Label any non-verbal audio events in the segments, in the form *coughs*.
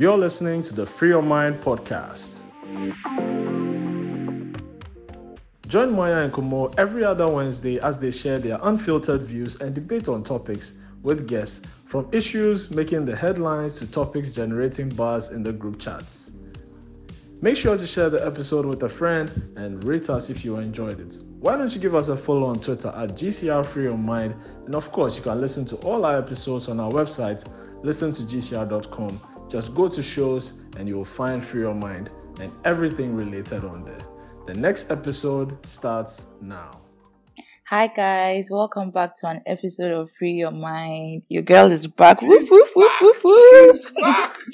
You're listening to the Free Your Mind podcast. Join Moya and Kumo every other Wednesday as they share their unfiltered views and debate on topics with guests from issues making the headlines to topics generating buzz in the group chats. Make sure to share the episode with a friend and rate us if you enjoyed it. Why don't you give us a follow on Twitter at GCR Free Your Mind? And of course, you can listen to all our episodes on our website, listen to GCR.com. Just go to shows and you will find Free Your Mind and everything related on there. The next episode starts now. Hi guys, welcome back to an episode of Free Your Mind. Your girl is back. Woof woof woof woof woof. back. *laughs*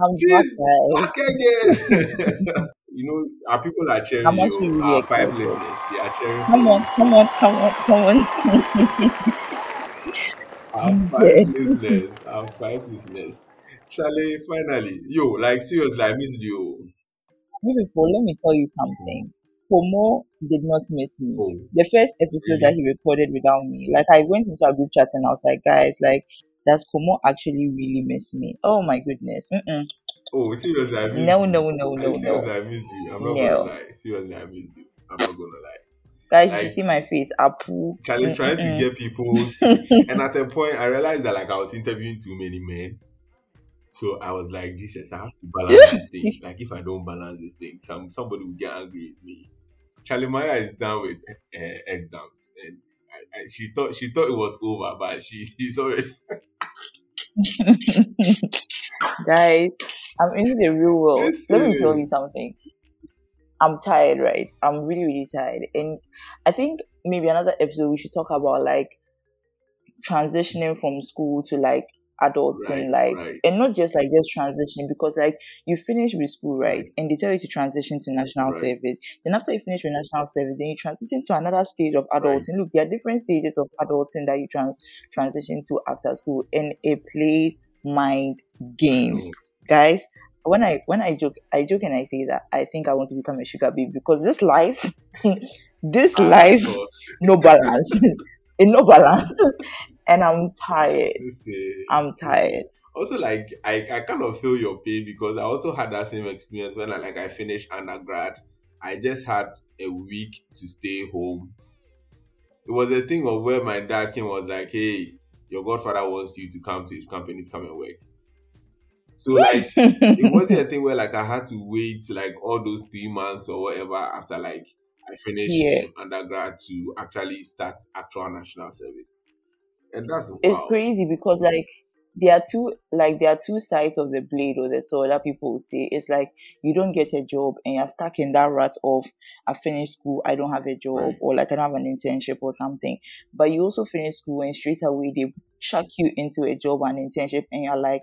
I'm She's back, guys. back again. *laughs* you know, our people are cheering I'm actually you. really Our five listeners, they are cheering. Come on, come on, come on, come on. *laughs* Five dead. listeners, our five listeners. Charlie, finally, yo, like seriously, I missed you. Beautiful, let me tell you something. Pomo did not miss me. Oh, The first episode that he recorded without me, like I went into our group chat and I was like, guys, like, does Pomo actually really miss me? Oh my goodness. Mm-mm. Oh, seriously, I missed No, you. no, no, I no, seriously. I missed you. I'm not No. gonna lie. Seriously, I missed you. I'm not gonna lie. Guys, you see my face. Apu. Charlie trying to get people, *laughs* and at a point, I realized that like I was interviewing too many men. So I was like, Jesus, I have to balance *laughs* this thing. Like if I don't balance this thing, some somebody will get angry with me. Charlie Maya is done with uh, exams, and I, I, she thought she thought it was over, but she *laughs* she's already. Guys, I'm in the real world. Let me tell you something. I'm tired, right? I'm really, really tired. And I think maybe another episode we should talk about like transitioning from school to like adults Right, like right. and not just like just transitioning because like you finish with school, right? Right. And they tell you to transition to national service. Then after you finish with national service, then you transition to another stage of adulting. Look, there are different stages of adulting that you trans transition to after school, and it plays mind games guys when i when i joke i joke and i say that i think i want to become a sugar baby because this life *laughs* this Ah, life no balance *laughs* in no balance and i'm tired i'm tired also like I, I kind of feel your pain because I also had that same experience when I like I finished undergrad. I just had a week to stay home. It was a thing of where my dad came was like, Hey, your godfather wants you to come to his company to come and work. So like it *laughs* wasn't a thing where like I had to wait like all those three months or whatever after like I finished Yeah. undergrad to actually start actual national service. And that's it's crazy because like there are two like there are two sides of the blade or the sword that people will say it's like you don't get a job and you're stuck in that rut of i finished school i don't have a job Right. or like i don't have an internship or something but you also finish school and straight away they chuck you into a job and internship and you're like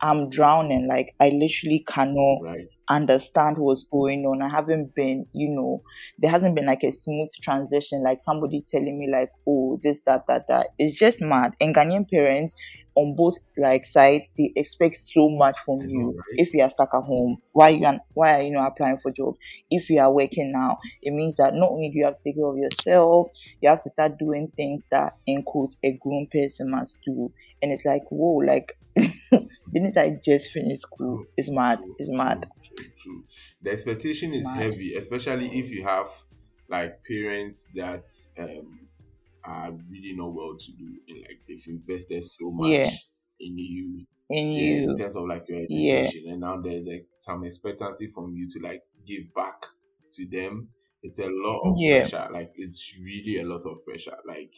i'm drowning like i literally cannot Right. understand what's going on. I haven't been, you know, there hasn't been like a smooth transition, like somebody telling me like, oh, this, that, that, that. It's just mad. And Ghanaian parents on both like sides, they expect so much from know, you. right? If you are stuck at home, why you are, why are you not applying for jobs? If you are working now, it means that not only do you have to take care of yourself, you have to start doing things that in quotes a grown person must do. And it's like, whoa, like *laughs* didn't I just finish school? It's mad. It's mad. True. The expectation It's is mad. heavy, especially if you have like parents that um are really not well to do and like they've invested so much Yeah. in you in yeah, you. in terms of like your Yeah. education and now there's like some expectancy from you to like give back to them. It's a lot of Yeah. pressure. Like it's really a lot of pressure. Like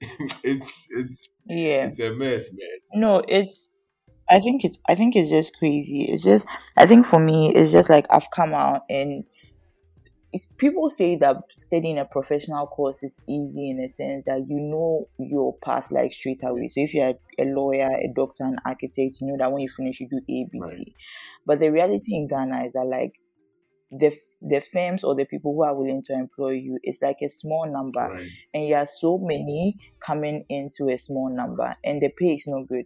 *laughs* it's it's Yeah. it's a mess, man. No, it's I think it's I think it's just crazy. It's just I think for me it's just like I've come out and people say that studying a professional course is easy in a sense that you know your path like straight away. So if you're a lawyer, a doctor, an architect, you know that when you finish you do A, B, C. Right. But the reality in Ghana is that like the the firms or the people who are willing to employ you is like a small number Right. and you have so many coming into a small number and the pay is not good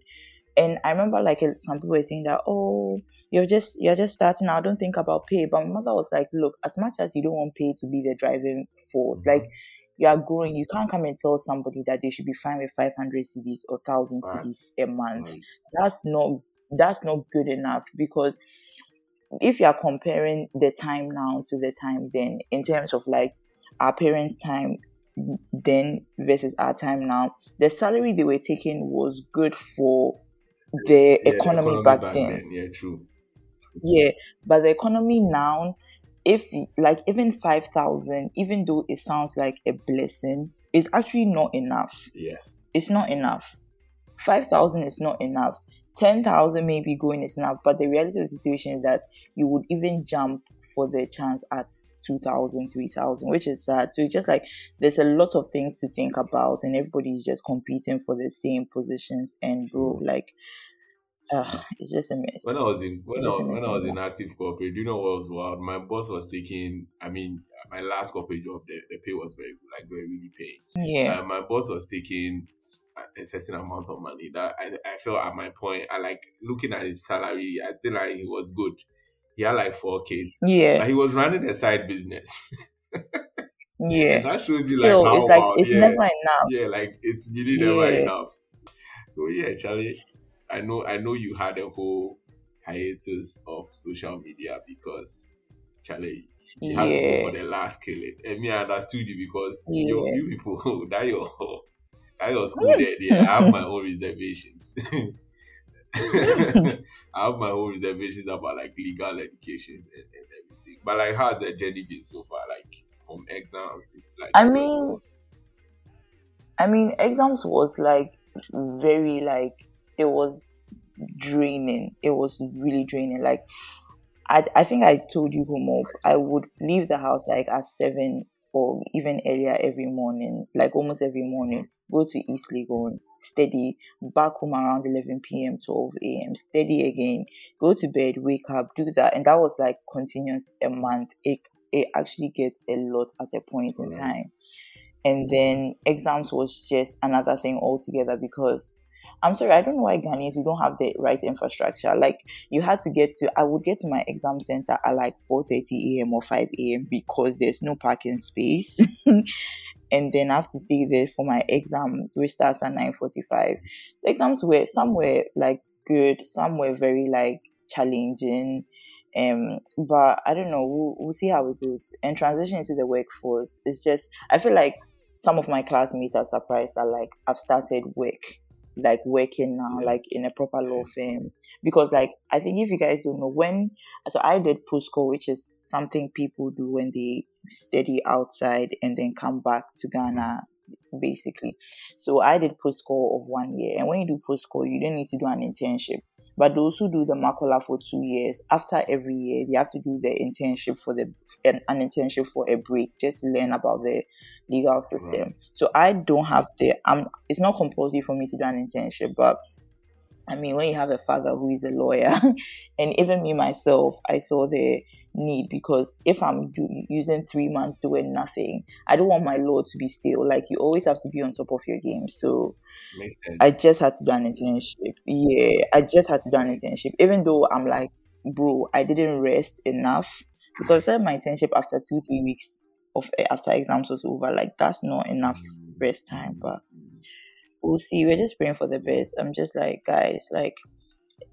and i remember like some people were saying that oh you're just you're just starting out. Don't think about pay. But my mother was like look as much as you don't want pay to be the driving force Mhm. like you are growing. You can't come and tell somebody that they should be fine with 500 cds or 1000 cds a month. Right. that's not that's not good enough because if you are comparing the time now to the time then in terms of like our parents' time then versus our time now, the salary they were taking was good for the Yeah, economy, economy back back then. then. Yeah, true. Yeah, but the economy now, if like even five thousand, even though it sounds like a blessing, is actually not enough. Yeah. It's not enough. Five thousand is not enough. Ten thousand maybe going is enough, but the reality of the situation is that you would even jump for the chance at 2,000, 3,000, which is sad. So it's just like there's a lot of things to think about, and everybody's just competing for the same positions. And bro, like, uh, it's just a mess. When I was in when I, was- when I was in active corporate, do you know what was wild? My boss was taking. I mean, my last corporate job, the, the pay was very like very really paying. yeah, Uh, my boss was taking a- certain amount of money that I, I felt at my point. I like looking at his salary. I think like he was good. He had like four kids. yeah, he was running a side business. yeah. *laughs* that shows you Still, like how it's like about- it's yeah, never enough. yeah, like it's really never Yeah. enough. So yeah, Charlie, I know I know you had a whole hiatus of social media because Charlie, you had to go for the last killing. And me, I understood you because you, Yeah. you people *laughs* that your that your school there, there, I have my *laughs* own reservations. *laughs* I have my own reservations about like legal education and, and everything. But like how's the journey been so far? Like from exams, like I mean, I mean, exams was like very like it was draining. It was really draining. Like I, I think I told you, Homo, I would leave the house like at seven or even earlier every morning, like almost every morning. Go to East Legon, steady, back home around 11 p.m., 12 a.m., steady again, go to bed, wake up, do that. And that was like continuous a month. It, it actually gets a lot at a point in time. And then exams was just another thing altogether because I'm sorry, I don't know why Ghanaians we don't have the right infrastructure. Like you had to get to I would get to my exam center at like 4:30 a.m. or 5 a.m. because there's no parking space. *laughs* and then I have to stay there for my exam, which starts at 9:45. The exams were some were like good, some were very like challenging. Um, but I don't know. We'll, we'll see how it goes. And transition into the workforce is just. I feel like some of my classmates are surprised that like I've started work, like working now, like in a proper law firm. Because like I think if you guys don't know when, so I did post call, which is something people do when they study outside and then come back to Ghana, basically. So I did post call of one year, and when you do post call, you don't need to do an internship. But those who do the Makola for two years, after every year, they have to do the internship for the an, an internship for a break just to learn about the legal system. Right. So I don't have the um it's not compulsory for me to do an internship, but I mean when you have a father who is a lawyer *laughs* and even me myself, I saw the need because if I'm do, using three months doing nothing, I don't want my law to be still. Like you always have to be on top of your game. So. I just had to do an internship. Yeah, I just had to do an internship, even though I'm like, bro, I didn't rest enough because I my internship after two, three weeks of eh, after exams was over. Like that's not enough rest time, but we'll see. We're just praying for the best. I'm just like, guys, like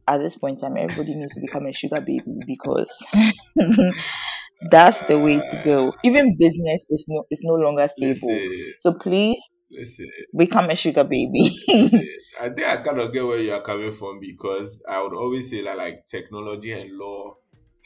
at this point in time, everybody needs to become a sugar baby because *laughs* that's the way to go. Even business is no is no longer stable. Listen, So please listen, become a sugar baby. listen. *laughs* I think I kind of get where you are coming from because I would always say that like technology and law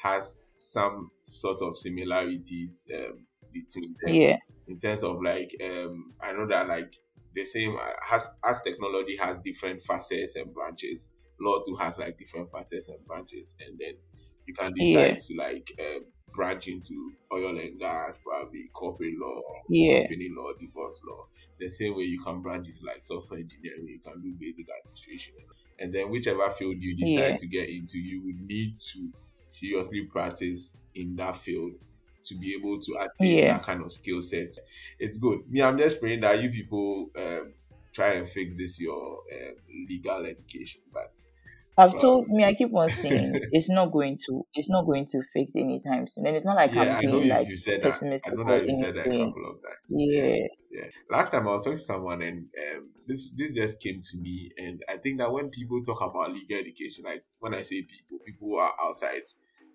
has some sort of similarities um, between them. yeah, in terms of like um I know that like the same uh, as as technology has different facets and branches, law too has like different facets and branches, and then you can decide Yeah. to like um, branch into oil and gas, probably corporate law, Yeah. company law, divorce law. The same way you can branch into like software engineering, you can do basic administration, and then whichever field you decide Yeah. to get into, you would need to seriously practice in that field to be able to attain Yeah. that kind of skill set. It's good. Me, I'm just praying that you people um, try and fix this your um, legal education, but I've told me, I *laughs* keep on saying it's not going to, it's not going to fix anytime soon, and it's not like yeah, I'm being you, like you said that. I pessimistic know that you said that a couple of times. Yeah, Yeah. Last time I was talking to someone and um, this this just came to me and I think that when people talk about legal education, like when I say people, people who are outside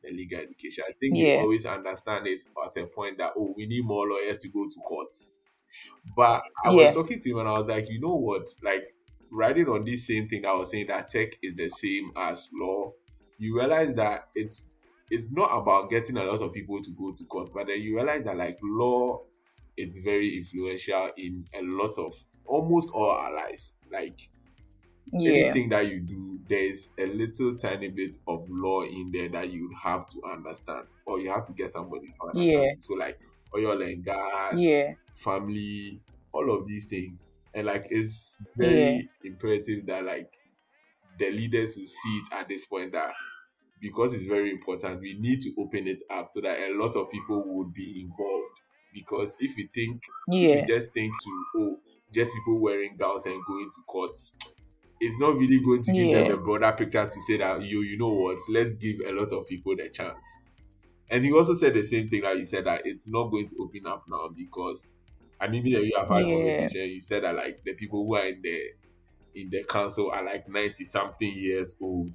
the legal education, I think they yeah, always understand it at a point that oh we need more lawyers to go to courts. But I was talking to him and I was like, you know what? Like riding on this same thing I was saying that tech is the same as law, you realize that it's it's not about getting a lot of people to go to court, but then you realize that like law is very influential in a lot of almost all our lives. Like yeah, anything that you do, there's a little tiny bit of law in there that you have to understand, or you have to get somebody to understand. yeah, So like oil and gas, yeah, family, all of these things. And like it's yeah, very imperative that like the leaders will see it at this point that because it's very important, we need to open it up so that a lot of people would be involved. Because if you think if yeah, you just think to oh just people wearing gowns and going to courts, it's not really going to give them a broader picture to say that you you know what, let's give a lot of people the chance. And he also said the same thing that you said that it's not going to open up now because I mean me you have had yeah, conversation. You said that like the people who are in the in the council are like ninety something years old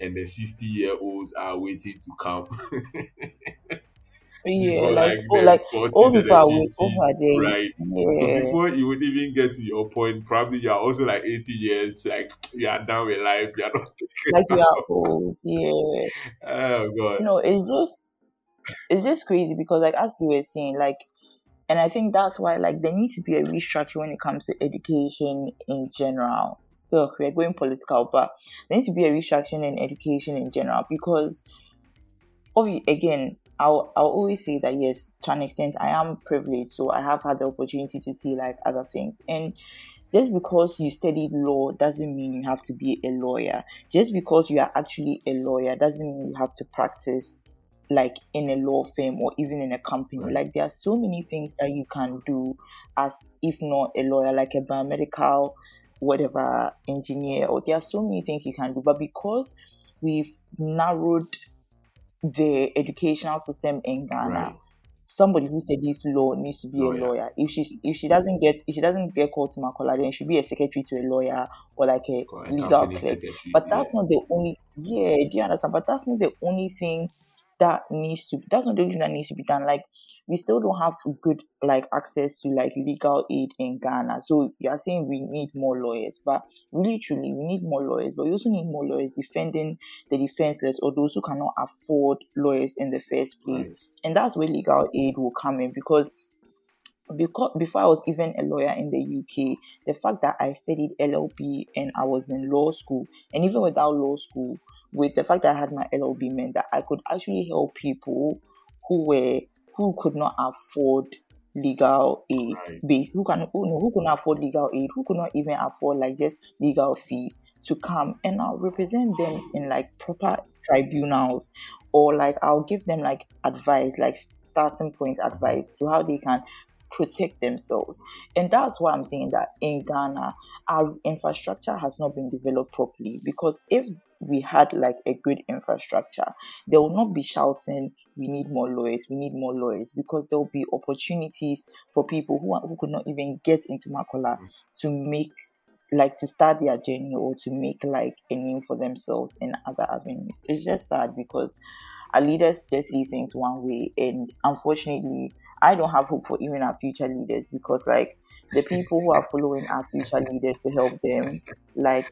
and the sixty year olds are waiting to come *laughs* yeah. Like like oh, like old people are waiting are there. right? So Yeah, before you would even get to your point, probably you are also like 80 years, like you are done with life, you are not *laughs* like you are old. Yeah. *laughs* Oh god. No, it's just it's just crazy because like as you were saying, like and I think that's why like there needs to be a restructure when it comes to education in general. So we're going political, but there needs to be a restructure in education in general because obvi- again, I'll I'll always say that yes, to an extent I am privileged, so I have had the opportunity to see like other things. And just because you studied law doesn't mean you have to be a lawyer. Just because you are actually a lawyer doesn't mean you have to practice like in a law firm or even in a company. Like there are so many things that you can do as if not a lawyer, like a biomedical, whatever engineer, or there are so many things you can do. But because we've narrowed the educational system in Ghana, Right. somebody who studies law needs to be Lawyer. a lawyer. If she if she doesn't get if she doesn't get called to Makola, then she should be a secretary to a lawyer or like a legal clerk. But Yeah. that's not the only yeah, do you understand? But that's not the only thing that needs to that's not the only thing that needs to be done. Like we still don't have good like access to like legal aid in Ghana. So you are saying we need more lawyers, but really truly we need more lawyers, but we also need more lawyers defending the defenseless or those who cannot afford lawyers in the first place. Right. And that's where legal aid will come in because because before I was even a lawyer in the UK, the fact that I studied LLB and I was in law school, and even without law school, with the fact that I had my LLB meant that I could actually help people who were who could not afford legal aid Right. base who can who, no, who could not afford legal aid who could not even afford like just legal fees to come and I'll represent them in like proper tribunals or like I'll give them like advice like starting point advice to how they can protect themselves and that's why I'm saying that in Ghana our infrastructure has not been developed properly because if we had like a good infrastructure they will not be shouting we need more lawyers we need more lawyers because there will be opportunities for people who, are, who could not even get into makola mm. to make like to start their journey or to make like a name for themselves in other avenues. It's just sad because our leaders just see things one way and unfortunately i don't have hope for even our future leaders because like the people who are following our future leaders to help them like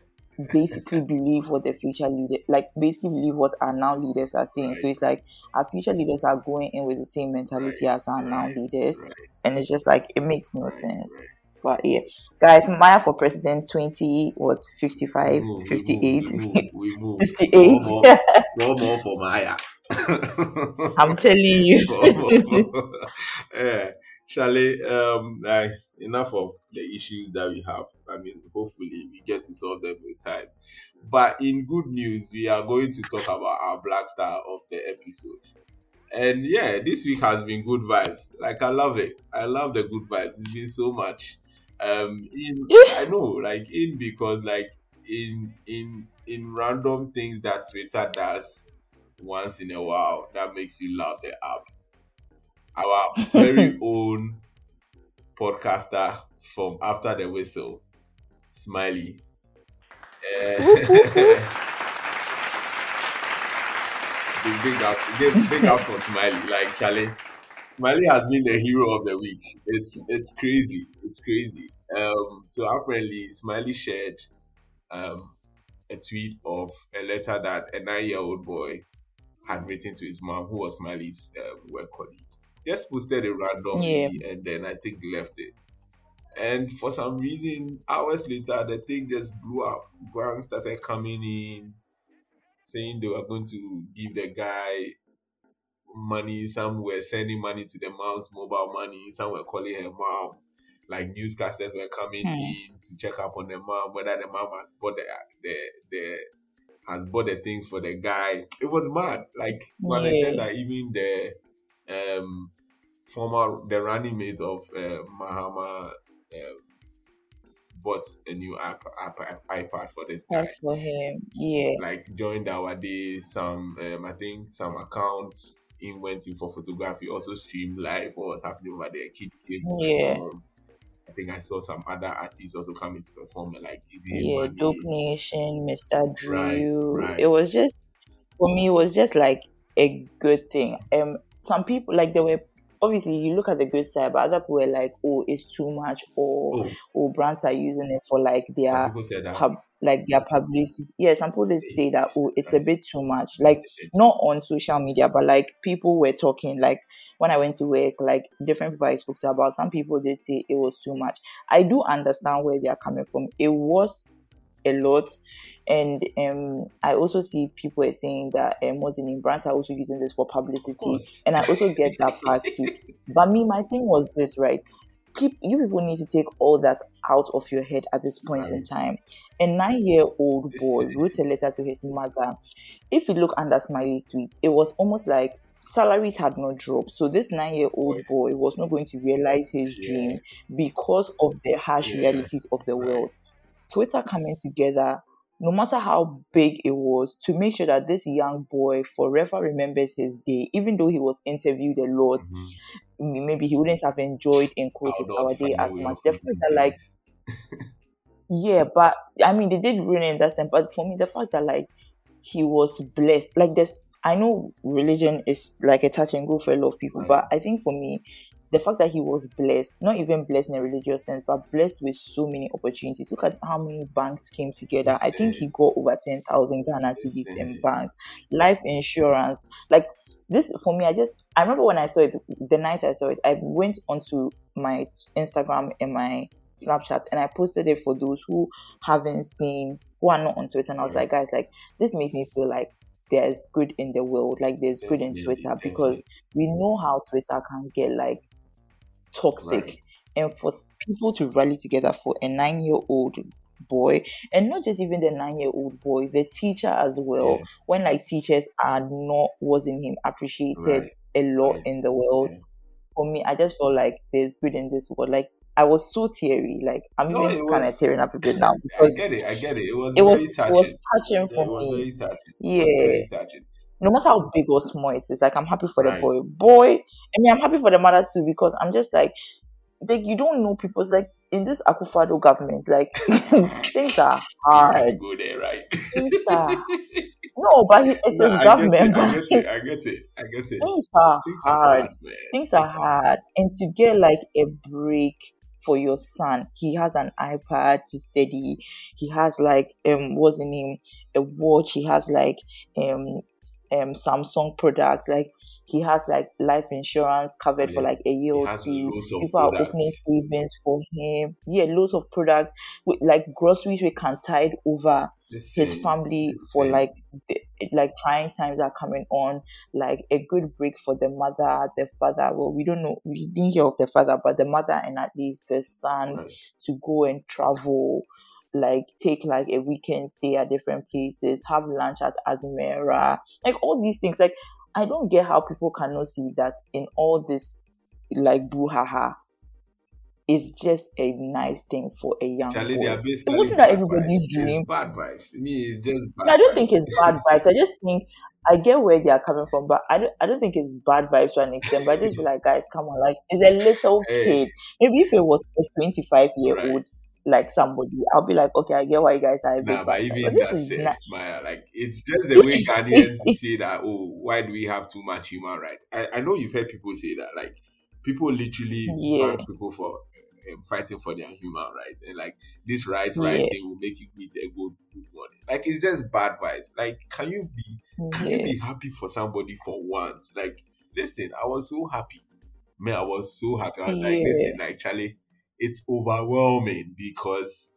basically believe what the future leader like basically believe what our now leaders are saying. So it's like our future leaders are going in with the same mentality Right. as our now leaders. Right. and it's just like it makes no Right. sense. But yeah. Guys maya for president 20 what 55 We move, we 58 move, we move, 68 *laughs* More, *laughs* more, more, more for Maya. i'm telling you. *laughs* Yeah, Charlie. Um, like, enough of the issues that we have. I mean, hopefully we get to solve them with time. But in good news, we are going to talk about our black star of the episode. And yeah, this week has been good vibes. Like I love it. I love the good vibes. It's been so much. Um, in I *laughs* know, like in because like in in in random things that Twitter does once in a while that makes you love the app. Our very *laughs* own podcaster from After the Whistle, Smiley. Uh, big up, big, big up for Smiley. Like Charlie, Smiley has been the hero of the week. It's it's crazy. It's crazy. Um, so apparently, Smiley shared um, a tweet of a letter that a nine-year-old boy had written to his mom, who was Smiley's uh, work colleague. Just posted it randomly yeah. and then I think left it. And for some reason, hours later, the thing just blew up. Brands started coming in saying they were going to give the guy money. Some were sending money to the mom's mobile money. Some were calling her mom. Like newscasters were coming hmm. in to check up on the mom, whether the mom has bought the the, the has bought the things for the guy. It was mad. Like to yeah. understand that even the um former the running mate of uh, Mahama uh, bought a new app, app, iPad for this guy. for him, yeah. Like joined our day, some um, I think some accounts in went in for photography, also streamed live what was happening over there. Kid, kid yeah. Perform. I think I saw some other artists also coming to perform like yeah. Dope Nation, Mr. Drew. Right, right. It was just for me, it was just like a good thing. Um, some people like there were obviously you look at the good side, but other people were like, "Oh, it's too much," or "Oh, oh brands are using it for like their pub, like their publicity." Yeah, some people did say that. Oh, it's a bit too much. Like not on social media, but like people were talking. Like when I went to work, like different people I spoke to about, some people did say it was too much. I do understand where they are coming from. It was a lot. And um, I also see people are saying that um, what's in brands are also using this for publicity, and I also get that part too. *laughs* But me, my thing was this, right? Keep you people need to take all that out of your head at this point right. in time. A nine-year-old boy wrote a letter to his mother. If you look under Smiley's tweet, it was almost like salaries had not dropped. So this nine year old boy was not going to realize his dream because of the harsh yeah. realities of the world. Twitter coming together, no matter how big it was, to make sure that this young boy forever remembers his day, even though he was interviewed a lot, mm-hmm. maybe he wouldn't have enjoyed in quotes our day as much. The fact that like yeah, but I mean they did ruin it in that sense. But for me, the fact that like he was blessed, like this I know religion is like a touch and go for a lot of people, right. but I think for me, the fact that he was blessed, not even blessed in a religious sense, but blessed with so many opportunities. Look at how many banks came together. I think he got over 10,000 Ghana cedis in banks, life insurance. Like this for me, I just, I remember when I saw it, the night I saw it, I went onto my Instagram and my Snapchat and I posted it for those who haven't seen, who are not on Twitter. And I was like, guys, like, this makes me feel like there's good in the world, like there's good in Twitter because we know how Twitter can get like toxic. Right. And for people to rally together for a nine year old boy, and not just even the nine year old boy, the teacher as well, yeah. when like teachers are not, wasn't him appreciated right. a lot right. in the world. Yeah. For me, I just felt like there's good in this world. Like I was so teary. Like I'm no, even kind of tearing up a bit now *laughs* because I get it. I get it. It was it was, it was touching for yeah, me. Touching. Yeah. Touching no matter how big or small it is, like I'm happy for right. the boy. Boy, I mean, I'm happy for the mother too because I'm just like, like you don't know people's like in this Akufo-Addo government, like *laughs* things are hard. Go there, right? Things are *laughs* no, but it's no, his government. I get it. I get it. I get it. Things are things hard. Are hard things are hard, and to get like a break for your son. He has an iPad to study. He has like um what's the name? A watch. He has like um um Samsung products. Like he has like life insurance covered yeah. for like a year or two. People products. are opening savings for him. Yeah, loads of products with like groceries we can tide over his family for like the, like trying times are coming on. Like a good break for the mother, the father. Well, we don't know. We didn't hear of the father, but the mother and at least the son right. to go and travel like take like a weekend stay at different places, have lunch at Azmera, like all these things. Like I don't get how people cannot see that in all this like brouhaha. It's just a nice thing for a young Charlie, boy. It wasn't that everybody's vibes. dream. It's bad vibes. To me, it's just bad I don't think it's bad vibes. I *laughs* just think I get where they are coming from, but I don't. I don't think it's bad vibes to an extent. But I just feel like, guys, come on, like it's a little Hey. kid. Maybe if it was a twenty-five year Right. old, like somebody, I'll be like, okay, I get why you guys are Nah, but even But this that is said, not. Maya, like it's just the way *laughs* Ghanaians say that. Oh, why do we have too much human rights? I, I know you've heard people say that. Like people literally Yeah. people for um, fighting for their human rights, and like this right Yeah. right thing will make you meet a good morning. Like it's just bad vibes. Like can you be can you be happy for somebody for once? Like listen, I was so happy. Man, I was so happy. I was like, listen, like Charlie, it's overwhelming because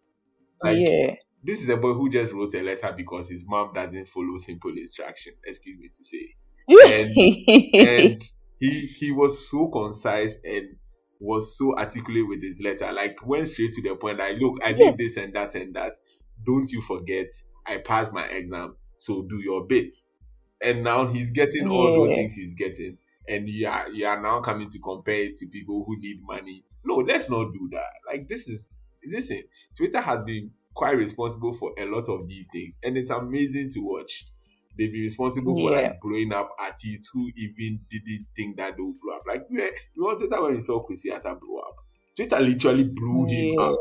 like yeah. this is a boy who just wrote a letter because his mom doesn't follow simple instruction. Excuse me to say, and *laughs* he he was so concise and was so articulate with his letter. Like went straight to the point. Like, look, I yes, did this and that and that. Don't you forget? I passed my exam, so do your bit. And now he's getting all those things he's getting, and you are you are now coming to compare it to people who need money. No, let's not do that. Like this is listen. Twitter has been quite responsible for a lot of these things, and it's amazing to watch. They've been responsible for like blowing up artists who even didn't think that they would blow up. Like we were, we on Twitter when we saw Arthur blow up. Twitter literally blew him up.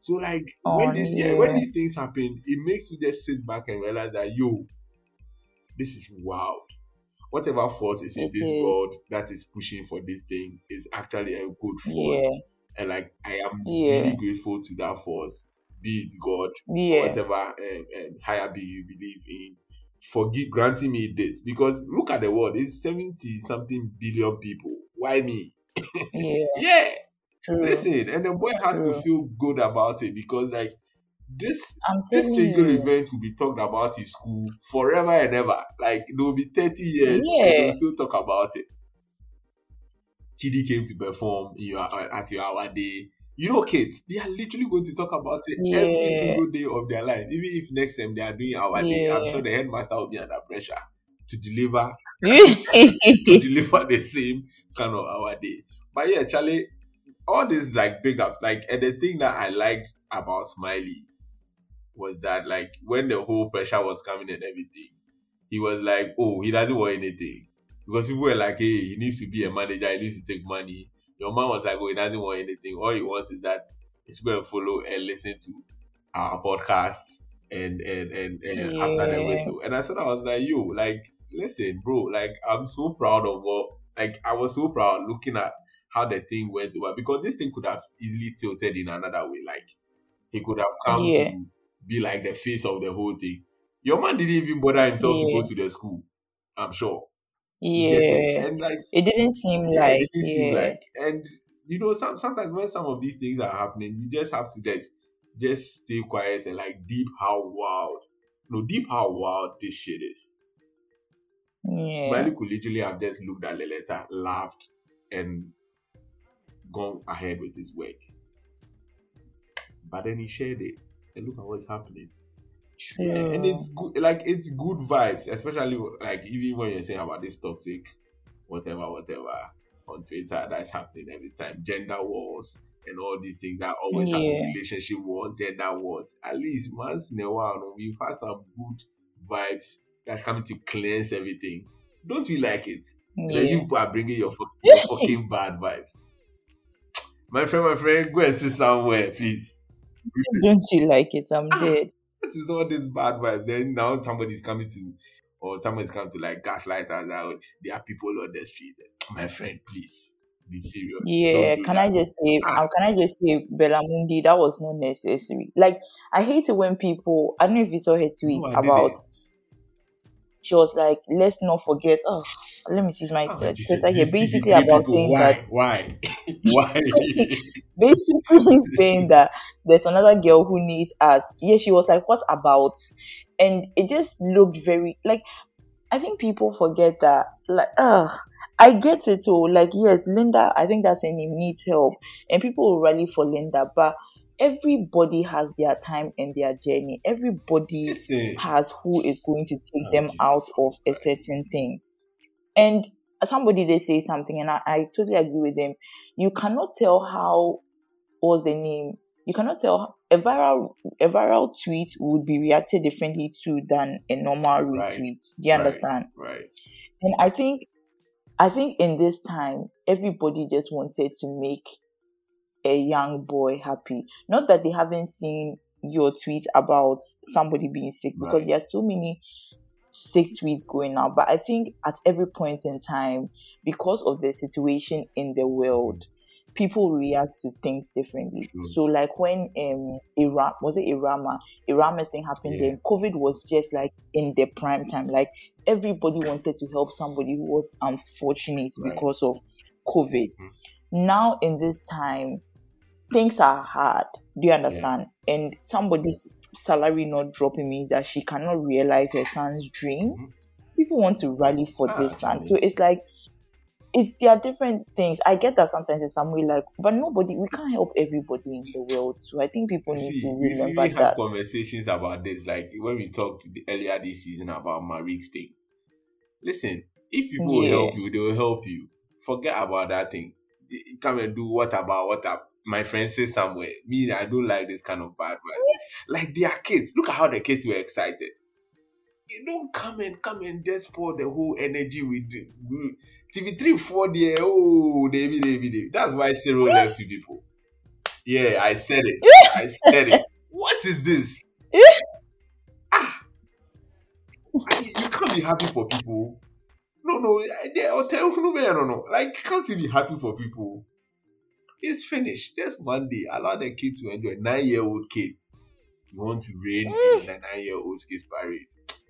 So like when this yeah, when oh, these things happen, it makes you just sit back and realize that yo, this is wild. Whatever force is in it this is. world that is pushing for this thing is actually a good force. Yeah, And like I am yeah, really grateful to that force, be it God yeah, whatever um, um, higher being you believe in, for gi- granting me this. Because look at the world, it's 70 something billion people. Why me? yeah. *laughs* Yeah, True, listen, and the boy has to feel good about it because like this I'm this single you. event will be talked about in school forever and ever. Like there will be 30 years and Yeah, they'll still talk about it. KiDi came to perform in your at your hour day. You know, kids, they are literally going to talk about it every single day of their life. Even if next time they are doing our day, I'm sure the headmaster will be under pressure to deliver to *laughs* deliver the same kind of our day. But yeah, Charlie, all these like big ups, like and the thing that I like about Smiley was that like when the whole pressure was coming and everything, he was like, Oh, he doesn't want anything. Because people were like, Hey, he needs to be a manager, he needs to take money. Your man was like, Oh, he doesn't want anything. All he wants is that he should go and follow and listen to our podcast and and and, and after the whistle. And I said I was like, you like, listen, bro, like I'm so proud of what like I was so proud looking at how the thing went over because this thing could have easily tilted in another way. Like he could have come yeah, to be like the face of the whole thing. Your man didn't even bother himself to go to the school. I'm sure. It? yeah. And like It didn't seem yeah, it like, didn't seem like and you know some sometimes when some of these things are happening, you just have to just just stay quiet and like deep how wild no deep how wild this shit is. yeah, Smiley could literally have just looked at the letter, laughed, and gone ahead with his work. But then he shared it. Look at what's happening. Yeah, and it's good like it's good vibes, especially like even when you're saying about this toxic whatever, whatever on Twitter that's happening every time. Gender wars and all these things that always happen, Yeah, relationship wars, gender wars. At least once in a while, we've had some good vibes that's coming to cleanse everything. Don't you like it? And then you are bringing your, *laughs* your fucking bad vibes. My friend, my friend, go and sit somewhere, please. *laughs* Don't you like it? I'm Ah, dead. what is all this bad vibes? Then now somebody's coming to, or somebody's coming to like gaslight us out. There are people on the street. *tsk* My friend, please be serious. Yeah, Don't do can that. I just say, Ah, can I just say, Belamundi, that was not necessary. Like, I hate it when people, I don't know if you saw her tweet no, about, she was like, let's not forget, oh, let me see my Oh, uh, here, basically TV3 about people, saying that, why? *laughs* *laughs* Why? why? *laughs* basically saying that there's another girl who needs us. Yeah, she was like, what about? And it just looked very, like, I think people forget that, like, ugh. I get it too. Like, yes, Linda, I think that's her name, needs help. And people will rally for Linda. But everybody has their time and their journey. Everybody Listen. has who is going to take Oh, them Jesus out of a certain thing. And somebody they say something, and I, I totally agree with them. You cannot tell how was the name? You cannot tell a viral a viral tweet would be reacted differently to than a normal Right. retweet. Do you Right. understand? Right. And I think I think in this time everybody just wanted to make a young boy happy. Not that they haven't seen your tweet about somebody being sick because Right. there are so many sick tweets going out. But I think at every point in time, because of the situation in the world, people react to things differently. So like when um Iran was it Irama, Irama's thing happened Yeah. then COVID was just like in the prime time. Like everybody wanted to help somebody who was unfortunate Right. because of COVID. Mhm. Now in this time, things are hard. Do you understand? And somebody's salary not dropping means that she cannot realize her son's dream. Mhm. People want to rally for Ah, this son. So it's like it's there are different things. I get that sometimes in some way, like, but nobody we can't help everybody in the world. So I think people need See, to we remember really that. conversations about this, like when we talked earlier this season about Marik's thing. Listen, if people will help you, they will help you. Forget about that thing. Come and do what about what up? My friend says somewhere. Me, I don't like this kind of bad vibes. Like they are kids. Look at how the kids were excited. You don't come and come and just pour the whole energy with with- TV3 4 there. Oh, David, David, David. That's why Cyril left to people. Yeah, I said it. I said it. What is this? ah, I- you can't be happy for people. No, no, I'll tell you, no, no, no. Like, can't you be happy for people? It's finished. Just one day, allow the kid to enjoy. Nine-year-old kid, you want to rain in the nine-year-old kid's parade.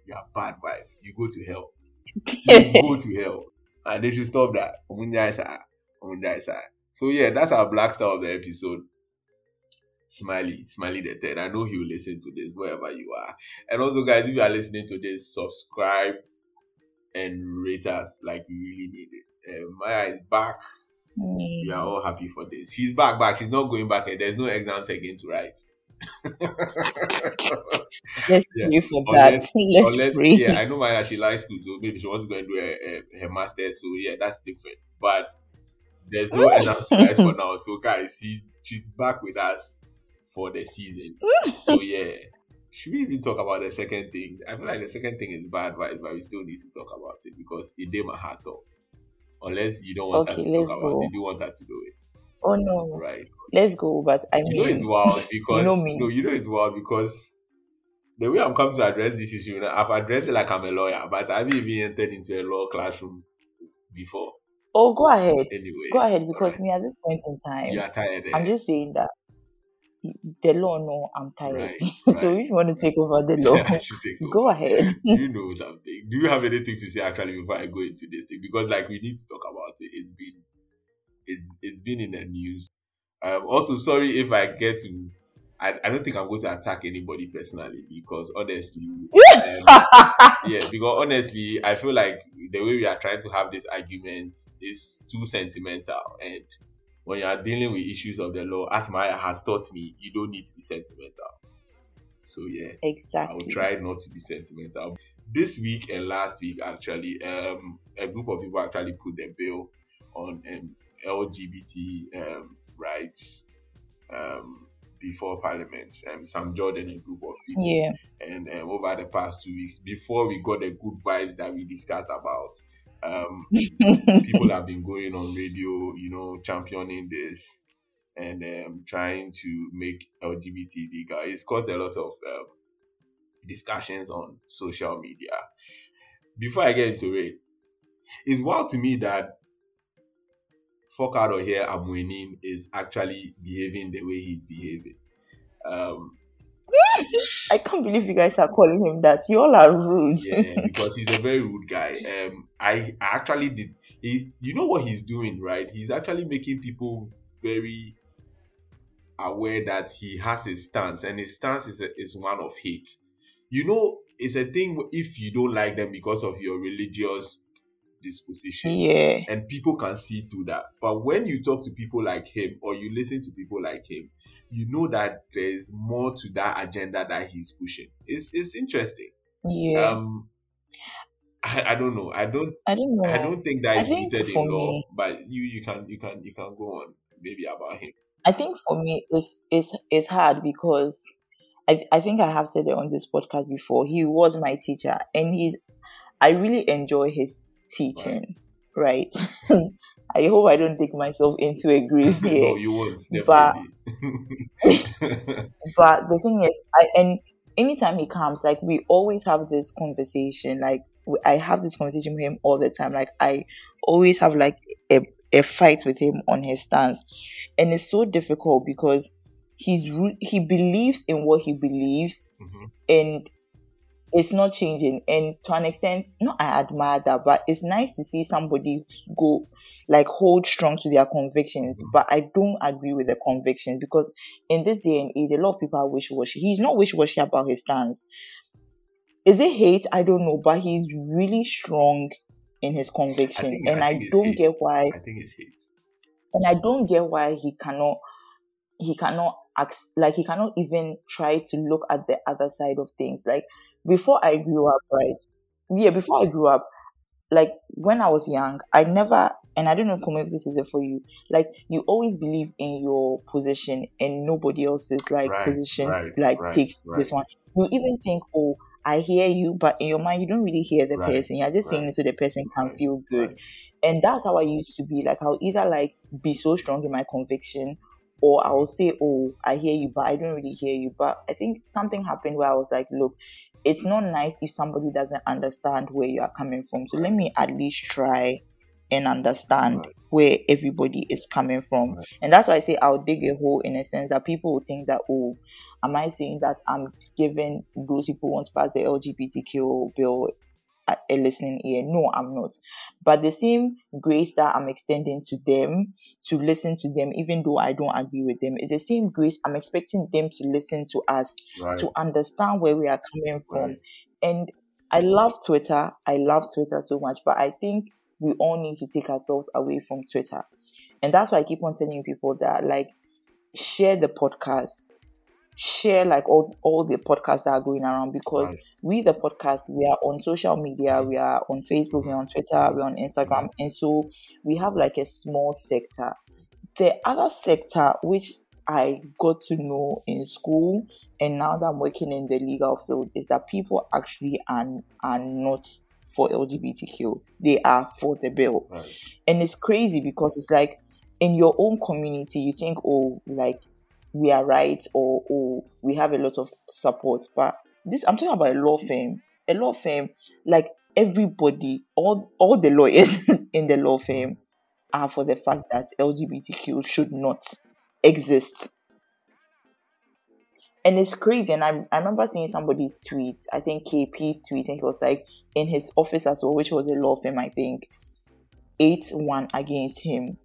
You have bad vibes. You go to hell. *laughs* You go to hell, and they should stop that. Omunja is Omunja is. So yeah, that's our black star of the episode. Smiley, Smiley the third. I know he will listen to this wherever you are. And also, guys, if you are listening to this, subscribe and rate us. Like we really need it. Uh, Maya is back. Mm. We are all happy for this. She's back, back. She's not going back. There's no exams again to write. *laughs* Let's Yeah. pray for Unless- that. *laughs* Let's Unless, pray. yeah, I know Maya, she likes school, so maybe she wants to go and do her, her, her master's. So yeah, that's different. But there's no *laughs* exams to write for now. So guys, she, she's back with us for the season. so yeah. Should we even talk about the second thing? I feel like the second thing is bad vibes, but we still need to talk about it because it did my heart up. Unless you don't want us to let's talk about go. it, you want us to do it, oh no, right? let's go. But I You know it's wild *laughs* because know me. no, you know it's wild because the way I'm coming to address this issue, you know, I've addressed it like I'm a lawyer, but I've even entered into a law classroom before. oh, go ahead, Anyway, go ahead. Because alright. me at this point in time, you are tired. eh? I'm just saying that the law. No, I'm tired. Right, *laughs* so right. if you want to take over the *laughs* law, over. go ahead. *laughs* Do you know something? Do you have anything to say actually before I go into this thing? Because like we need to talk about it. It's been it's it's been in the news. Um also sorry if I get to I, I don't think I'm going to attack anybody personally because honestly um, yeah, because honestly, I feel like the way we are trying to have this argument is too sentimental. And when you are dealing with issues of the law, as Maya has taught me, you don't need to be sentimental. So yeah, exactly. I will try not to be sentimental. This week and last week, actually, um, a group of people actually put their bill on um, LGBT um, rights um, before Parliament. Um, Sam Jordan, a group of people Yeah. and um, over the past two weeks before we got the good vibes that we discussed about um, people have been going on radio you know championing this and um, trying to make lgbt legal. It's caused a lot of um, discussions on social media. Before i get into it it's wild to me that fuck out of here i'm winning is actually behaving the way he's behaving. Um *laughs* I can't believe you guys are calling him that. You all are rude. yeah, *laughs* because he's a very rude guy. Um, I, actually did. He, you know what he's doing, right? He's actually making people very aware that he has his stance, and his stance is a, is one of hate. You know, it's a thing if you don't like them because of your religious disposition, yeah. and people can see through that. But when you talk to people like him, or you listen to people like him, you know that there's more to that agenda that he's pushing. It's it's interesting. Yeah. Um, I, I don't know. I don't. I don't know. I don't think that I is think rooted for in law. me- But you, you can, you can, you can go on maybe about him. I think for me, it's it's it's hard because I I think I have said it on this podcast before. He was my teacher, and he's I really enjoy his teaching. Right. *laughs* I hope I don't dig myself into a grave *laughs* here. no, you won't. But- Definitely. *laughs* but the thing is i and anytime he comes like we always have this conversation like i have this conversation with him all the time like i always have like a, a fight with him on his stance and it's so difficult because he's he believes in what he believes Mhm. and it's not changing. And to an extent no i admire that but it's nice to see somebody go like hold strong to their convictions. Mm. But i don't agree with the convictions because in this day and age a lot of people are wish-washy he's not wish-washy about his stance. Is it hate? I don't know but he's really strong in his conviction. think- and I i, don't hate. get why I think it's hate. and I don't get why he cannot he cannot act like he cannot even try to look at the other side of things. Like before I grew up, right? Yeah, before I grew up, like when I was young, I never and I don't know Kumo, if this is it for you. Like you always believe in your position and nobody else's like Right, position right, like right, takes this one. You even think, oh, I hear you, but in your mind you don't really hear the person. You're just saying it so the person can feel good and that's how I used to be. Like I'll either like be so strong in my conviction, or I'll mm. say, "Oh, I hear you," but I don't really hear you. But I think something happened where I was like, "Look, it's not nice if somebody doesn't understand where you are coming from. So let me at least try and understand Right. where everybody is coming from." Right. And that's why I say I'll dig a hole in a sense that people will think that, "Oh, am I saying that I'm giving those people who want to pass the LGBTQ bill?" A listening ear. No, I'm not but the same grace that I'm extending to them to listen to them, even though I don't agree with them, is the same grace I'm expecting them to listen to us Right. to understand where we are coming from. Right. And I love Twitter. I love Twitter so much, but I think we all need to take ourselves away from Twitter. And that's why I keep on telling people that like share the podcast. Share like all all the podcasts that are going around because Right. we the podcast we are on social media we are on facebook we're on twitter we're on instagram mm-hmm. and so we have like a small sector the other sector which i got to know in school and now that i'm working in the legal field is that people actually are, are not for lgbtq they are for the bill Right. and it's crazy because it's like in your own community you think oh like we are right or oh we have a lot of support. But this i'm talking about a law firm. A law firm like everybody all all the lawyers *laughs* in the law firm are for the fact that lgbtq should not exist. And it's crazy. And I, I remember seeing somebody's tweets i think kp's tweet and he was like in his office as well which was a law firm i think 8-1 against him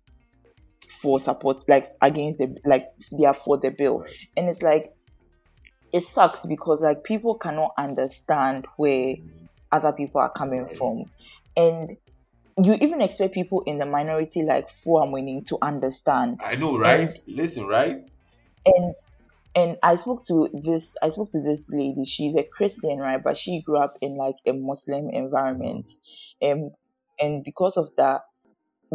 for support like against the like they are for the bill Right. and it's like it sucks because like people cannot understand where mm-hmm. other people are coming Right. from and you even expect people in the minority like for winning to understand I know, right? And- Listen, right? and and I spoke to this I spoke to this lady. She's a Christian, right? But she grew up in like a Muslim environment. Mm-hmm. And and because of that,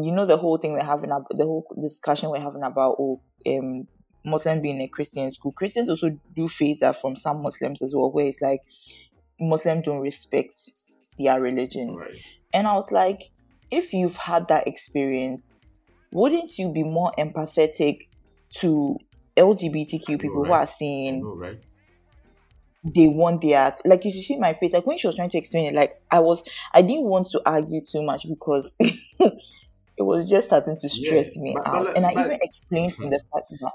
you know the whole thing we're having about the whole discussion we're having about oh um Muslim being a Christian school. Christians also do face that from some Muslims as well, where it's like Muslims don't respect their religion. Right. And I was like, if you've had that experience, wouldn't you be more empathetic to LGBTQ people who are seeing right? they want their like you should see my face like when she was trying to explain it like I was I didn't want to argue too much because *laughs* it was just starting to stress Yeah, me but- but out. like- and I but- even explained from the fact that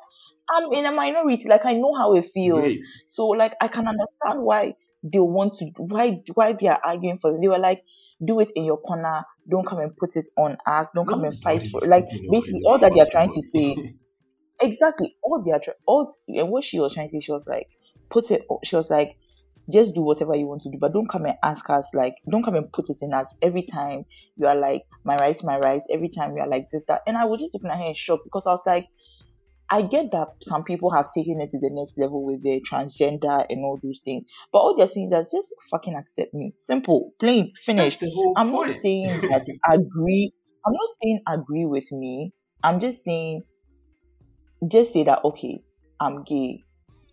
I'm in a minority like I know how it feels. So like I can understand why they want to why why they are arguing for it. They were like, do it in your corner, don't come and put it on us, don't come and fight for Nobody's like basically all that they are trying to say *laughs* exactly. All they are all and what she was trying to say, she was like, put it she was like, just do whatever you want to do, but don't come and ask us like don't come and put it in us every time you are like my rights, my rights, every time you are like this, that and I was just looking at her in shock because I was like I get that some people have taken it to the next level with their transgender and all those things. But all they're saying is that just fucking accept me. Simple, plain, finished. I'm not saying that *laughs* agree. I'm not saying agree with me. I'm just saying just say that okay, I'm gay.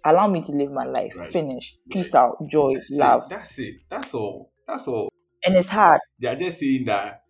Allow me to live my life. Right. Finish. Right. Peace out. Joy. That's love. It. That's it. That's all. That's all. And it's hard. They are just saying that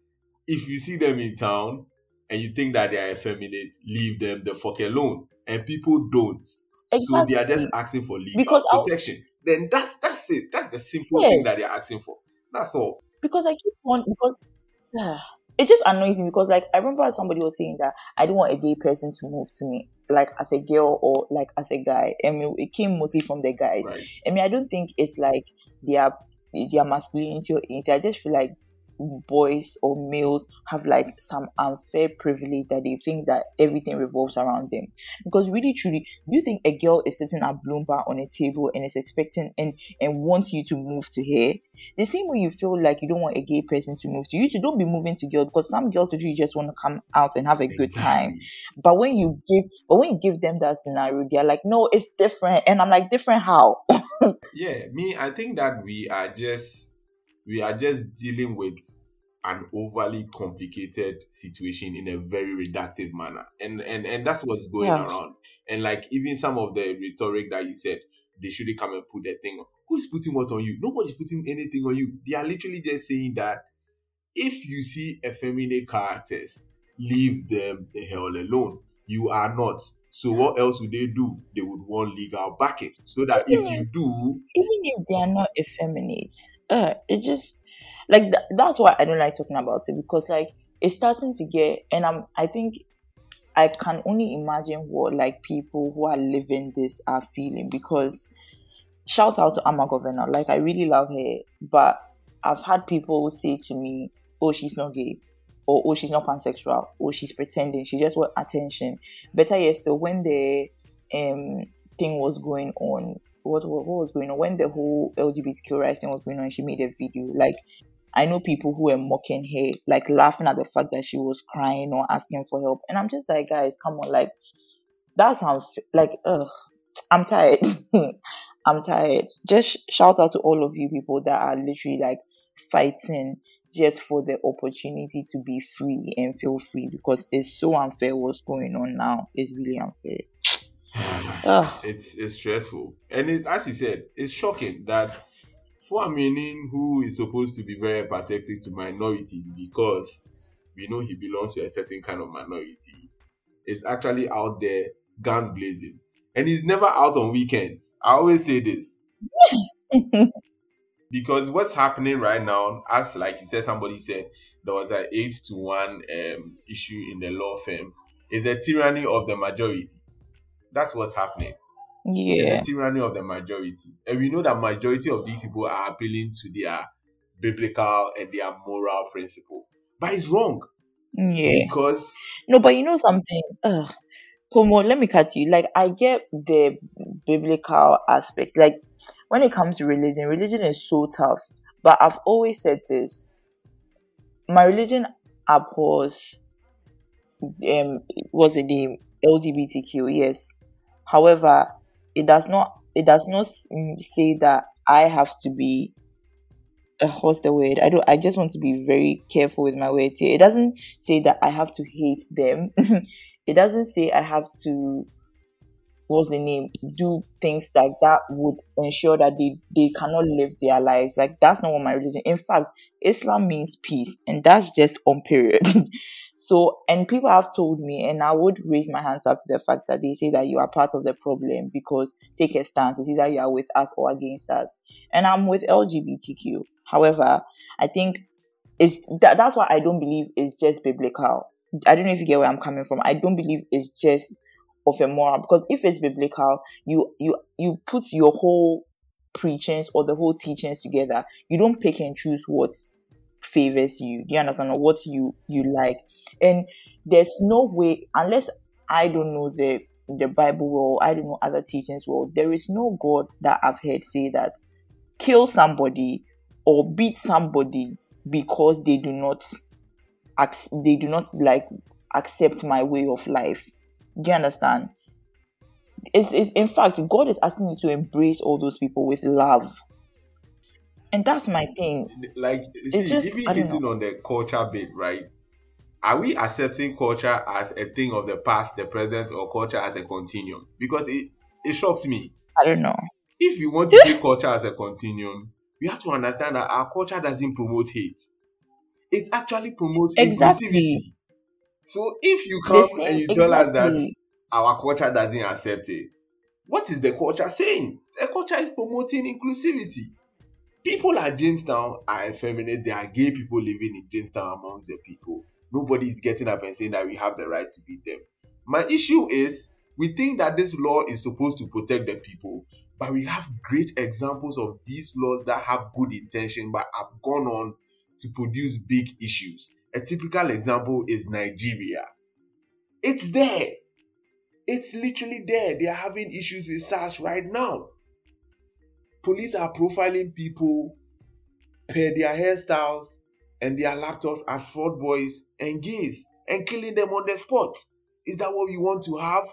if you see them in town and you think that they are effeminate, leave them the fuck alone. And people don't. So they are just asking for legal Because I'll- protection. Then that's that's it. That's the simple thing that they're asking for. That's all. because I keep on because *sighs* ah, it just annoys me because like I remember somebody was saying that I don't want a gay person to move to me like as a girl or like as a guy. I mean it came mostly from the guys. Right. I mean I don't think it's like their their masculinity or anything. I just feel like boys or males have like some unfair privilege that they think that everything revolves around them. Because really truly, do you think a girl is sitting at Bloomberg on a table and is expecting and and wants you to move to her? The same way you feel like you don't want a gay person to move to you, to don't be moving to girls because some girls literally just want to come out and have a good time. But when you give, but when you give them that scenario, they're like, no, it's different, and I'm like, different how? *laughs* Yeah, me, I think that we are just we are just dealing with an overly complicated situation in a very reductive manner. And and and that's what's going Yeah. around. And like even some of the rhetoric that you said, they shouldn't come and put their thing on. Who's putting what on you? Nobody's putting anything on you. They are literally just saying that if you see effeminate characters, leave them the hell alone. You are not. So what else would they do? They would want legal backing. So that if you do, even if they are not effeminate, uh, it just like th- that's why I don't like talking about it because like it's starting to get, and I'm I think I can only imagine what like people who are living this are feeling because shout out to Amma Governor, like I really love her, but I've had people say to me, "Oh, she's not gay." Or oh, she's not pansexual. Or she's pretending. She just want attention. Better yet, still when the um thing was going on, what, what what was going on when the whole LGBTQ rights thing was going on. She made a video. Like I know people who were mocking her, like laughing at the fact that she was crying or asking for help, and I'm just like, guys, come on, like that's unf- like ugh. I'm tired. *laughs* I'm tired. Just shout out to all of you people that are literally like fighting just for the opportunity to be free and feel free because it's so unfair what's going on now. It's really unfair. Ugh. *sighs* Ah. it's it's stressful. And it, as you said, it's shocking that for a meaning who is supposed to be very empathetic to minorities because we know he belongs to a certain kind of minority, is actually out there guns blazing. And he's never out on weekends. I always say this. *laughs* because what's happening right now, as like you said, somebody said there was an eight to one um, issue in the law firm, is a tyranny of the majority. That's what's happening. yeah. It's a tyranny of the majority, and we know that majority of these people are appealing to their biblical and their moral principle, but it's wrong Yeah. because No, but you know something? Ugh. Come on, let me cut you. Like, I get the biblical aspect. Like, when it comes to religion, religion is so tough. But I've always said this my religion abhors, um, was it the LGBTQ? Yes. However, it does not, it does not mm, say that I have to be uh, what's the word? I don't. I just want to be very careful with my words here. It doesn't say that I have to hate them. *laughs* it doesn't say I have to. What's the name? Do things like that would ensure that they they cannot live their lives. Like that's not what my religion. In fact, Islam means peace, and that's just on period. *laughs* so, and people have told me, and I would raise my hands up to the fact that they say that you are part of the problem because take a stance. It's either you are with us or against us and I'm with LGBTQ. However, I think it's that, that's why I don't believe it's just biblical. I don't know if you get where I'm coming from. I don't believe it's just of a moral because if it's biblical, you you you put your whole preachings or the whole teachings together. You don't pick and choose what favors you. Do you understand? Or what you you like. And there's no way unless I don't know the the Bible well, I don't know other teachings well. There is no God that I've heard say that kill somebody or beat somebody because they do not ac- they do not like accept my way of life. Do you understand? It's, it's in fact God is asking you to embrace all those people with love. And that's my thing. like see, just- even hitting on the culture bit, right? are we accepting culture as a thing of the past, the present, or culture as a continuum? Because it, it shocks me. I don't know. If you want to *laughs* take culture as a continuum, you have to understand that our culture doesn't promote hate. It actually promotes Exactly. inclusivity. So if you come and you tell us that our culture doesn't accept it, what is the culture saying? The culture is promoting inclusivity. People at Jamestown are effeminate. There are gay people living in Jamestown amongst the people. Nobody is getting up and saying that we have the right to beat them. My issue is we think that this law is supposed to protect the people, but we have great examples of these laws that have good intention but have gone on to produce big issues. A typical example is Nigeria. It's there. It's literally there. They are having issues with SARS right now. Police are profiling people per their hairstyles and their laptops at fraud boys and gays and killing them on the spot. Is that what we want to have?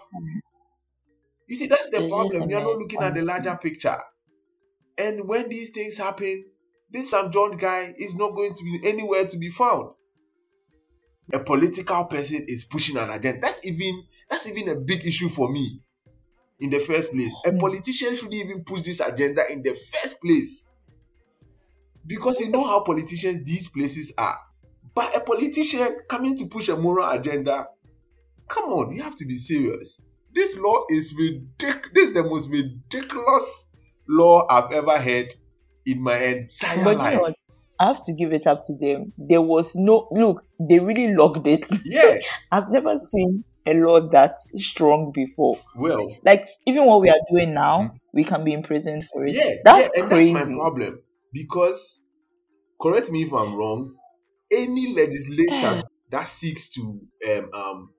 You see, that's the problem. are not looking at the larger picture. And when these things happen, this Sam George guy is not going to be anywhere to be found. A political person is pushing an agenda. That's even that's even a big issue for me in the first place. A Hmm. politician shouldn't even push this agenda in the first place. Because you know how politicians these places are. But a politician coming to push a moral agenda, come on, you have to be serious. This law is ridiculous. This is the most ridiculous law I've ever heard in my entire But you life. know? I have to give it up to them. There was no look. They really locked it. Yeah, *laughs* I've never seen a law that strong before. well, Like even what we are doing now, we can be imprisoned for it. Yeah, that's yeah, crazy. that's my problem. Because, correct me if I'm wrong, any legislature *sighs* that seeks to um, um,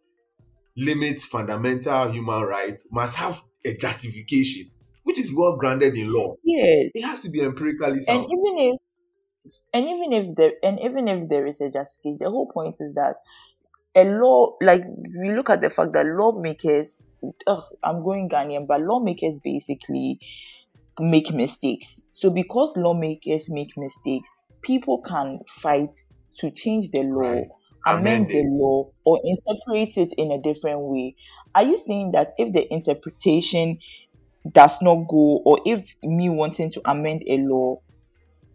limit fundamental human rights must have a justification, which is well grounded in law. yes, It has to be empirically sound. and even if and even if there and even if there is a justification, the whole point is that a law like we look at the fact that lawmakers ugh, I'm going Ghanaian, but lawmakers basically make mistakes. So because lawmakers make mistakes, people can fight to change the law, Right. amend, Amend the law, or interpret it in a different way. Are you saying that if the interpretation does not go, or if me wanting to amend a law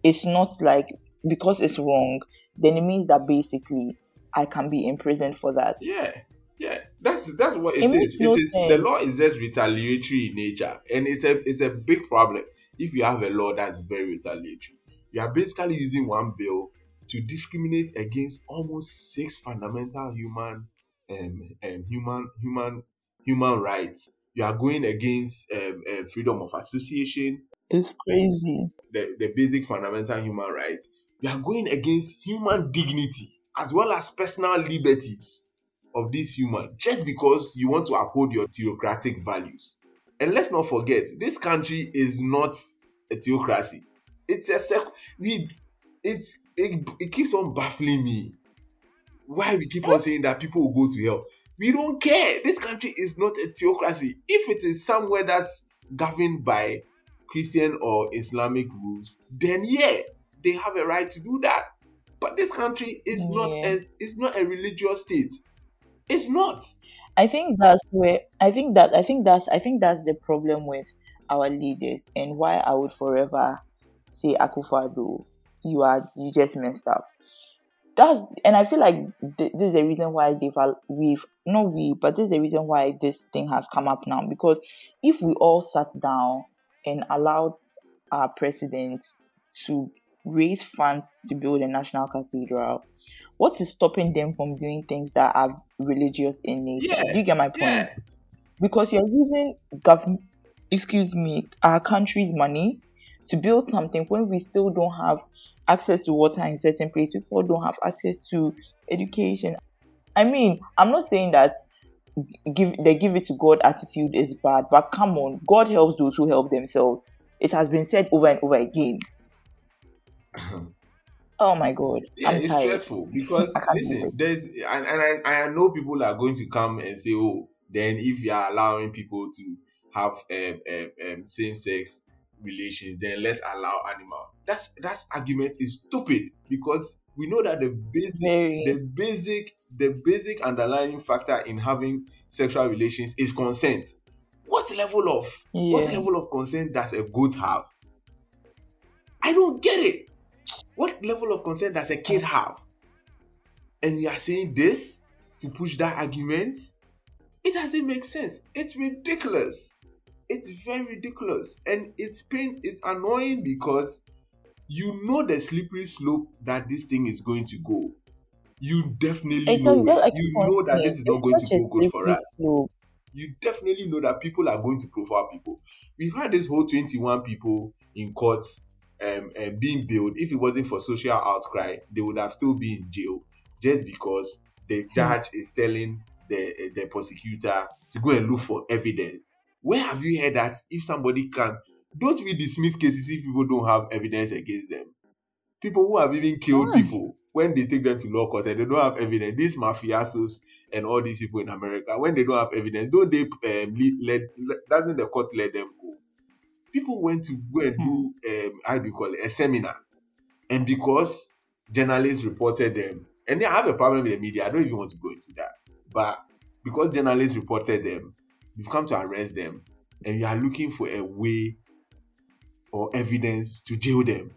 it's not like because it's wrong, then it means that basically I can be imprisoned for that? Yeah, yeah, that's that's what It it is. no it is the law is just retaliatory in nature, and it's a it's a big problem if you have a law that's very retaliatory. You are basically using one bill to discriminate against almost six fundamental human um, um human human human rights. You are going against um, um, freedom of association, It's crazy. the, the basic fundamental human rights, you are going against human dignity as well as personal liberties of this human just because you want to uphold your theocratic values. And let's not forget, this country is not a theocracy. It's a sec. We, it's it, it keeps on baffling me. Why we keep on saying that people will go to hell? We don't care. This country is not a theocracy. If it is somewhere that's governed by Christian or Islamic rules, then yeah, they have a right to do that. But this country is not a it's not a religious state. It's not. I think that's where I think that I think that's I think that's the problem with our leaders and why I would forever say Akufo-Addo, you are you just messed up. That's and I feel like th- this is the reason why they've we've not we but this is the reason why this thing has come up now because if we all sat down and allowed our president to raise funds to build a national cathedral, what is stopping them from doing things that are religious in nature? Yeah, Do you get my point? yeah. Because you're using government, excuse me, our country's money to build something when we still don't have access to water in certain places. People don't have access to education. I mean, I'm not saying that give they give it to God attitude is bad, but come on, God helps those who help themselves. It has been said over and over again. *coughs* Oh my God, Yeah, I'm it's tired. stressful because listen, there's and, and I, I know people are going to come and say, oh, then if you are allowing people to have um, um, um, same sex, relations, then let's allow animal. That's that's argument is stupid because we know that the basic Very. the basic the basic underlying factor in having sexual relations is consent. What level of what level of consent does a goat have? I don't get it. What level of consent does a kid have? And you are saying this to push that argument? It doesn't make sense. It's ridiculous. It's very ridiculous. And it's pain, it's annoying because you know the slippery slope that this thing is going to go. You definitely Exactly. know what You know that this is not going to go good for us slope. you definitely know that people are going to profile people. We've had this whole 21 people in court um, um, being billed. If it wasn't for social outcry, they would have still been in jail just because the judge is telling the the prosecutor to go and look for evidence. Where have you heard that if somebody can don't we dismiss cases if people don't have evidence against them? People who have even killed Mm. people when they take them to law court and they don't have evidence, these mafiosos and all these people in America, when they don't have evidence, don't they um, le- let, let doesn't the court let them go? People went to go and do um, how do you call it a seminar, and because journalists reported them, and they have a problem with the media. I don't even want to go into that, but because journalists reported them, you've come to arrest them, and you are looking for a way or evidence to jail them.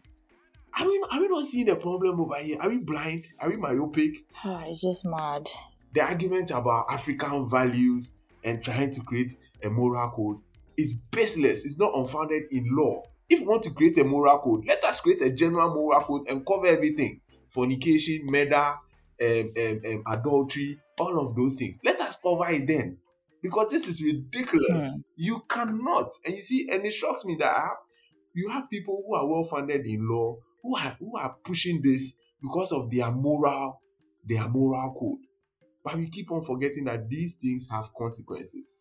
Are we, are we not seeing the problem over here? Are we blind? Are we myopic? Ah, it's just mad. the argument about African values and trying to create a moral code is baseless. It's not unfounded in law. If we want to create a moral code, let us create a general moral code and cover everything: fornication, murder, um, um, um, adultery, all of those things. Let us cover it then, because this is ridiculous. Hmm. You cannot, and you see, and it shocks me that I have, you have people who are well funded in law who are who are pushing this because of their moral, their moral code. But we keep on forgetting that these things have consequences.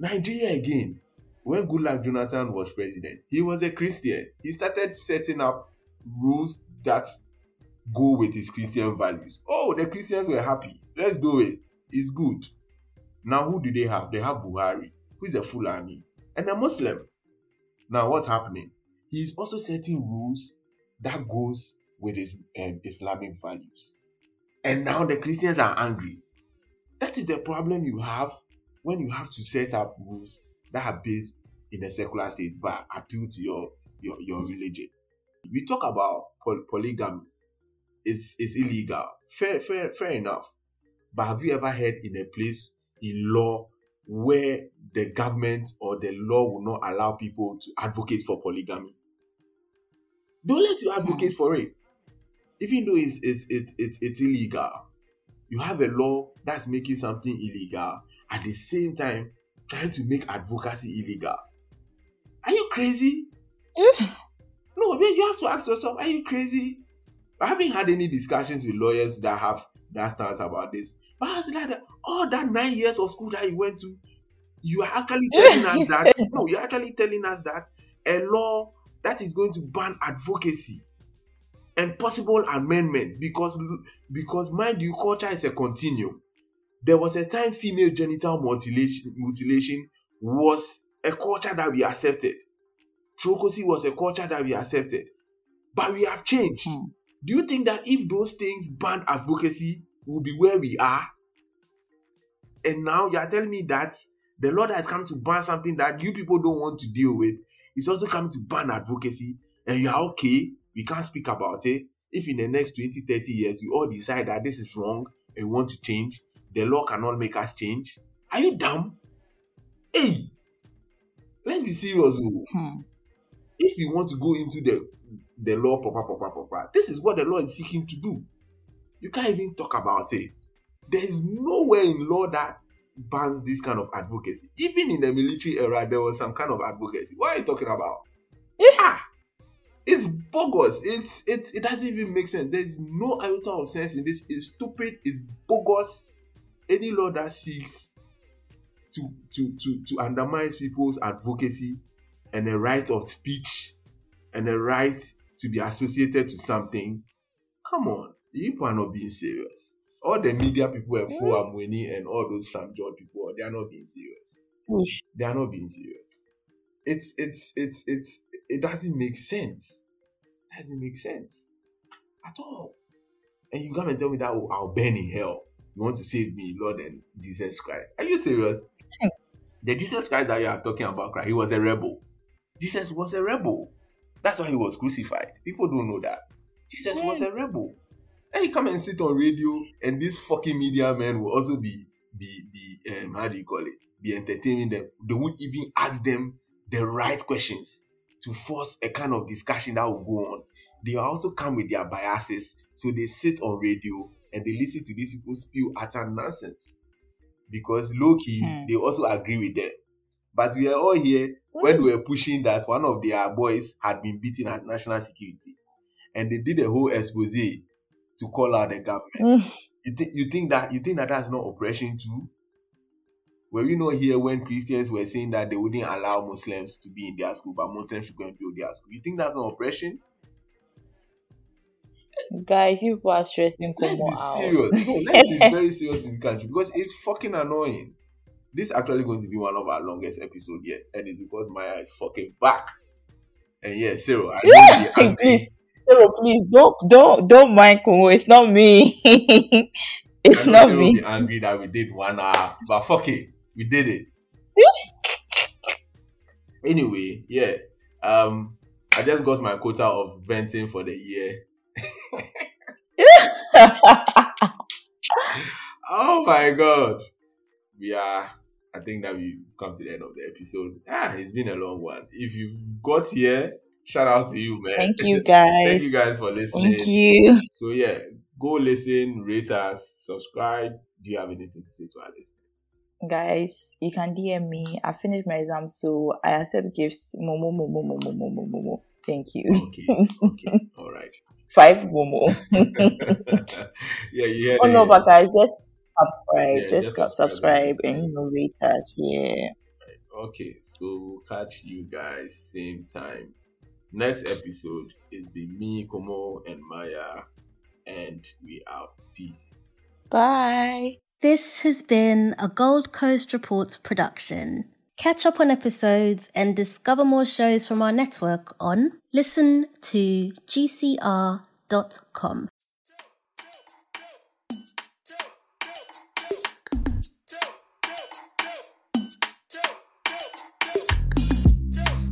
Nigeria again, when Goodluck Jonathan was president, he was a Christian. He started setting up rules that go with his Christian values. Oh, the Christians were happy. Let's do it. It's good. Now, who do they have? They have Buhari, who is a Fulani, and a Muslim. Now, what's happening? He's also setting rules that goes with his um, Islamic values. And now the Christians are angry. That is the problem you have when you have to set up rules that are based in a secular state but appeal to your your, your religion. We talk about poly- polygamy. It's, it's illegal. Fair, fair, fair enough. But have you ever heard in a place in law where the government or the law will not allow people to advocate for polygamy? Don't let you advocate for it even though it's it's it's it's, it's illegal, you have a law that's making something illegal at the same time trying to make advocacy illegal. Are you crazy? Mm. no, then you have to ask yourself, are you crazy? I haven't had any discussions with lawyers that have that stance about this. But I was like, all that nine years of school that you went to, you are actually *laughs* telling us that. no, you're actually telling us that a law that is going to ban advocacy and possible amendments because because mind you culture is a continuum. There was a time female genital mutilation mutilation was a culture that we accepted. Trokosi was a culture that we accepted. But we have changed. Hmm. do you think that if those things banned advocacy we'll be where we are. And now you are telling me that the that has come to ban something that you people don't want to deal with. Is also coming to ban advocacy and you are okay. We can't speak about it. If in the next 20 30 years we all decide that this is wrong and want to change the law cannot make us change. Are you dumb? Hey! Let's be serious oh. Hmm. if you want to go into the the law proper proper proper this is what the law is seeking to do you can't even talk about it. There is nowhere in law that bans this kind of advocacy. Even in the military era there was some kind of advocacy. What are you talking about? Ah! It's bogus. It's it's it doesn't even make sense. There's no iota of sense in this. It's stupid. It's bogus. Any law that seeks to to to to undermine people's advocacy and the right of speech and the right to be associated to something come on you people are not being serious all the media people and Mm. Foh-Amoaning and all those Sam George people they are not being serious they are not being serious it's it's it's it's it doesn't make sense. It doesn't make sense at all. And you come and tell me that oh, I'll burn in hell. You want to save me, Lord and Jesus Christ? Are you serious? the Jesus Christ that you are talking about, Christ, he was a rebel. Jesus was a rebel. That's why he was crucified. People don't know that. Jesus yeah. was a rebel. And he come and sit on radio, and this fucking media man will also be be be um, how do you call it? Be entertaining them. They won't even ask them the right questions to force a kind of discussion that will go on. They also come with their biases, so they sit on radio and they listen to these people spew utter nonsense. Because low key, hmm. they also agree with them. But we are all here when we were pushing that one of their boys had been beaten at national security. And they did a whole expose to call out the government. Mm. you think you think that you think that that's not oppression too? Were we not here when Christians were saying that they wouldn't allow Muslims to be in their school, but Muslims should go and build their school? You think that's not oppression? Guys, you people are stressing Let's be serious. No, let's be *laughs* very serious in the country because it's fucking annoying. This is actually going to be one of our longest episodes yet, and it's because Maya is fucking back. And yeah, Cyril, I *laughs* know please, Please don't don't don't mind Kumo. It's not me. *laughs* it's not me. Be angry that we did one hour, but fuck it, we did it. *laughs* anyway, yeah. Um, I just got my quota of venting for the year. *laughs* oh my god. We are I think that we've come to the end of the episode. Ah, it's been a long one. If you got here, shout out to you, man. Thank you guys. *laughs* Thank you guys for listening. Thank you. So yeah, go listen, rate us, subscribe. Do you have anything to say to our listeners? Guys, you can DM me. I finished my exam, so I accept gifts. Momo, momo, momo, momo, momo. Thank you. Okay. Okay. *laughs* All right. Five momo. *laughs* yeah, yeah. Oh no, but guys, just subscribe. Yeah, just, just subscribe, and you know rate us. Yeah. Okay, so we'll catch you guys same time. Next episode is be me, Komo, and Maya, and we out. Peace. Bye. This has been a Gold Coast Reports production. Catch up on episodes and discover more shows from our network on listen to gcr.com.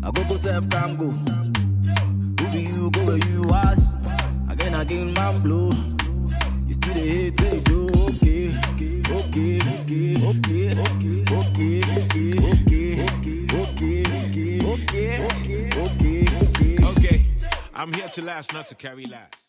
I go go self can go. Who be you go where you was? Again man. You still do okay, okay, okay, okay, okay, okay, okay, okay, okay, okay, okay, okay. I'm here to last, not to carry last.